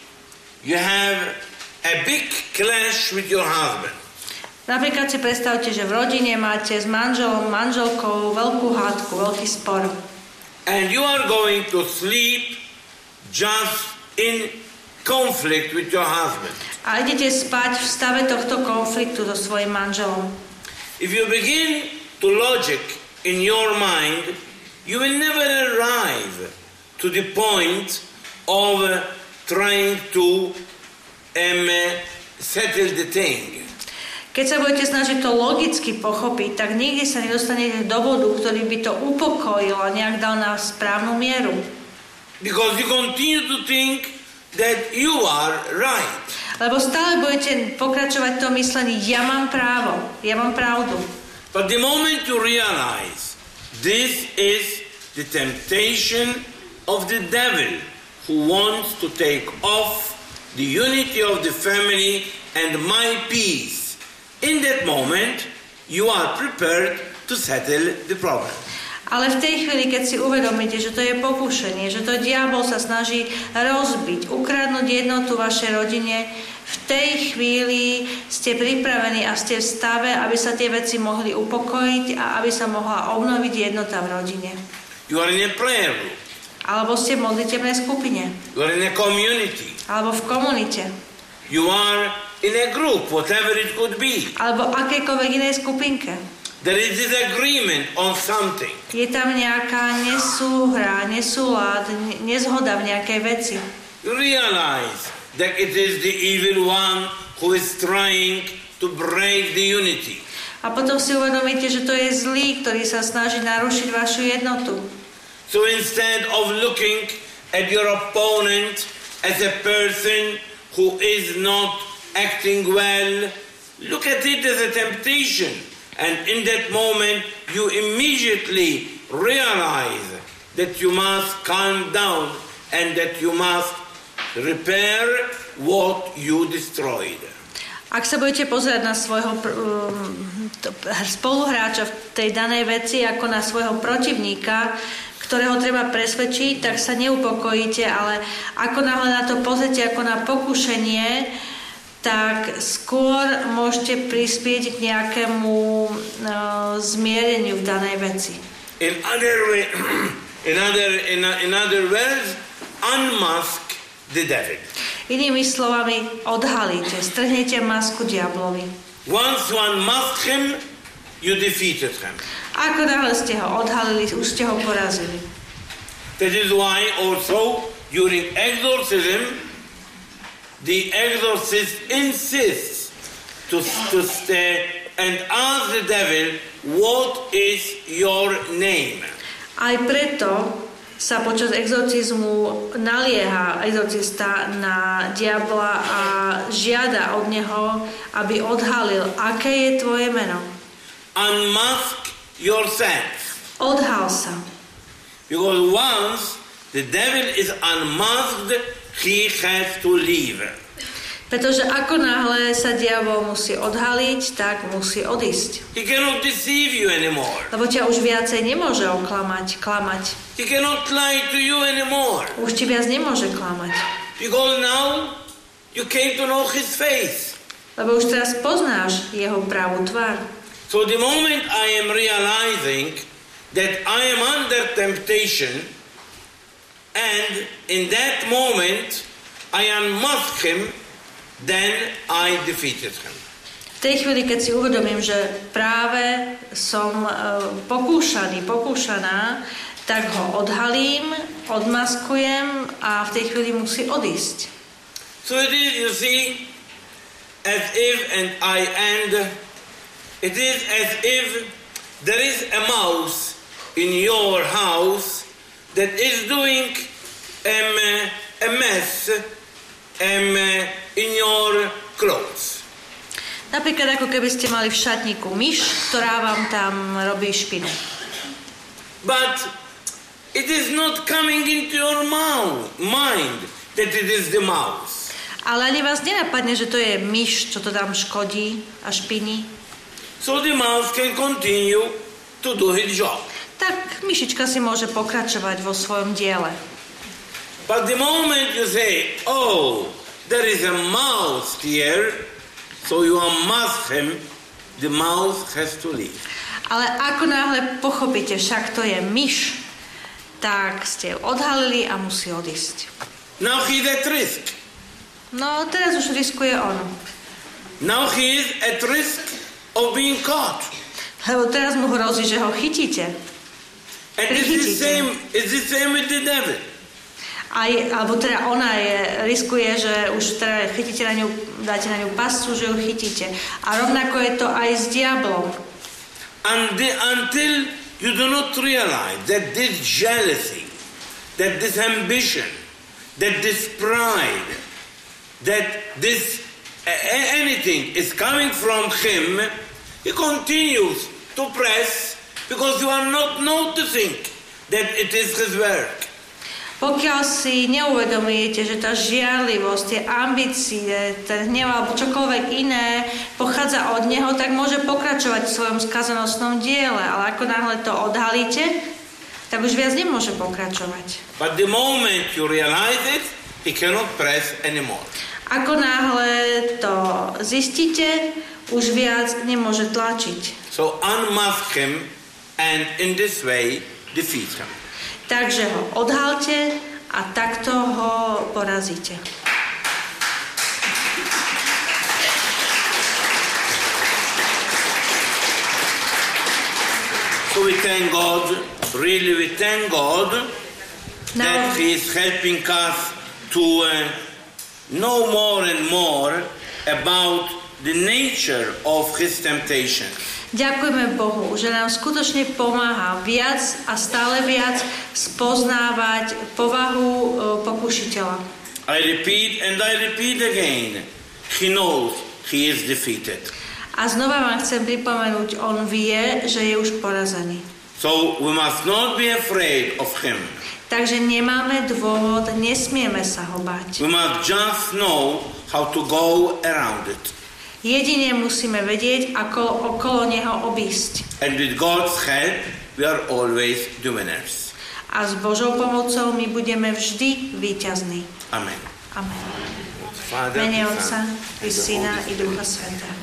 you have a big clash with your husband. Napríklad si predstavte, že v rodine máte s manželom, manželkou veľkú hádku, veľký spor. And you are going to sleep just in conflict with your husband. A idete spať v stave tohto konfliktu so svojim manželom. If you begin to logic in your mind, you will never arrive to the point of trying to um, settle the thing. Keď sa budete snažiť to logicky pochopiť, tak nikdy sa nedostanete do bodu, ktorý by to upokojil a nejak dal na správnu mieru. Because you continue to think that you are right. Lebo stále budete pokračovať v tom myslení, ja mám právo, ja mám pravdu. But the moment you realize this is the temptation of the devil who wants to take off the unity of the family and my peace In that moment, you are prepared to settle the problem. Ale v tej chvíli, keď si uvedomíte, že to je pokušenie, že to diabol sa snaží rozbiť, ukradnúť jednotu vašej rodine, v tej chvíli ste pripravení a ste v stave, aby sa tie veci mohli upokojiť a aby sa mohla obnoviť jednota v rodine. You are in a prayer group. Alebo ste v modlitebnej skupine. You are in a community. Alebo v komunite. You are in a group, whatever it could be. Alebo akékoľvek inej skupinke. There is disagreement on something. Je tam nejaká nesúhra, nesúlad, nezhoda v nejakej veci. You realize that it is the evil one who is trying to break the unity. A potom si uvedomíte, že to je zlý, ktorý sa snaží narušiť vašu jednotu. So instead of looking at your opponent as a person who is not acting well, look at it as a temptation. And in that moment, you immediately realize that you must calm down and that you must repair what you destroyed. Ak sa budete pozerať na svojho um, spoluhráča v tej danej veci ako na svojho protivníka, ktorého treba presvedčiť, tak sa neupokojíte, ale ako náhle na to pozrite ako na pokušenie, tak skôr môžete prispieť k nejakému uh, zmiereniu v danej veci. In other, way, in other, in, in other words, unmask the devil. Inými slovami, odhalíte, strhnete masku diablovi. Once you unmask him, you defeated him. Ako náhle ste ho odhalili, už ste ho porazili. That is why also during exorcism, the exorcist insists to, to stay and ask the devil, what is your name? Aj preto sa počas exorcizmu nalieha exorcista na diabla a žiada od neho, aby odhalil, aké je tvoje meno. Unmask yourself. Odhal sa. Because once the devil is unmasked, he has to leave. Pretože ako náhle sa diabol musí odhaliť, tak musí odísť. He cannot deceive you anymore. Lebo ťa už viacej nemôže oklamať, klamať. He cannot lie to you anymore. Už ti viac nemôže klamať. Because now you came to know his face. Lebo už teraz poznáš jeho pravú tvár. So the moment I am realizing that I am under temptation, and in that moment I unmask him, then I defeated him. V tej chvíli, keď si uvedomím, že práve som uh, pokúšaný, pokúšaná, tak ho odhalím, odmaskujem a v tej chvíli musí odísť. So it is, you see, as if, and I end, it is as if there is a mouse in your house that is doing um, a mess um, in your clothes. Napríklad ako keby ste mali v šatníku myš, ktorá vám tam robí špinu. But it is not coming into your mouth, mind that it is the mouse. Ale ani vás nenapadne, že to je myš, čo to tam škodí a špiní. So the mouse can continue to do its job. Tak myšička si môže pokračovať vo svojom diele. But the moment you say, oh, there is a mouse here, so you unmask him, the mouse has to leave. Ale ako náhle pochopíte, však to je myš, tak ste ju odhalili a musí odísť. Now he is at risk. No, teraz už riskuje on. Now he is at risk of being caught. Lebo teraz mu hrozí, že ho chytíte. And it's the same, it's the same with the devil. Aj, alebo teda ona je, riskuje, že už teda chytíte na ňu, dáte na ňu pascu, že ju chytíte. A rovnako je to aj s diablom. And the, until you do not realize that this jealousy, that this ambition, that this pride, that this anything is coming from him, he continues to press because you are not noticing that it is his work. Pokiaľ si neuvedomujete, že tá žiarlivosť, tie ambície, ten hnev alebo čokoľvek iné pochádza od neho, tak môže pokračovať v svojom skazenostnom diele. Ale ako náhle to odhalíte, tak už viac nemôže pokračovať. But the moment you realize it, he cannot press anymore. Ako náhle to zistíte, už viac nemôže tlačiť. So unmask him and in this way defeat him. Takže ho odhalte a takto ho porazíte. So we thank God, really we thank God Now, that He is helping us to uh, know more and more about the nature of His temptation. Ďakujeme Bohu, že nám skutočne pomáha viac a stále viac spoznávať povahu e, pokušiteľa. I repeat and I repeat again, He knows He is defeated. A znova vám chcem pripomenúť, on vie, že je už porazený. So we must not be afraid of Him. Takže nemáme dôvod, nesmieme sa ho bať. We must just know how to go around it. Jedine musíme vedieť, ako okolo neho obísť. And with God's help, we are always the winners. A s Božou pomocou my budeme vždy víťazní. Amen. Amen. Mene Otca i Syna i Ducha Svetého.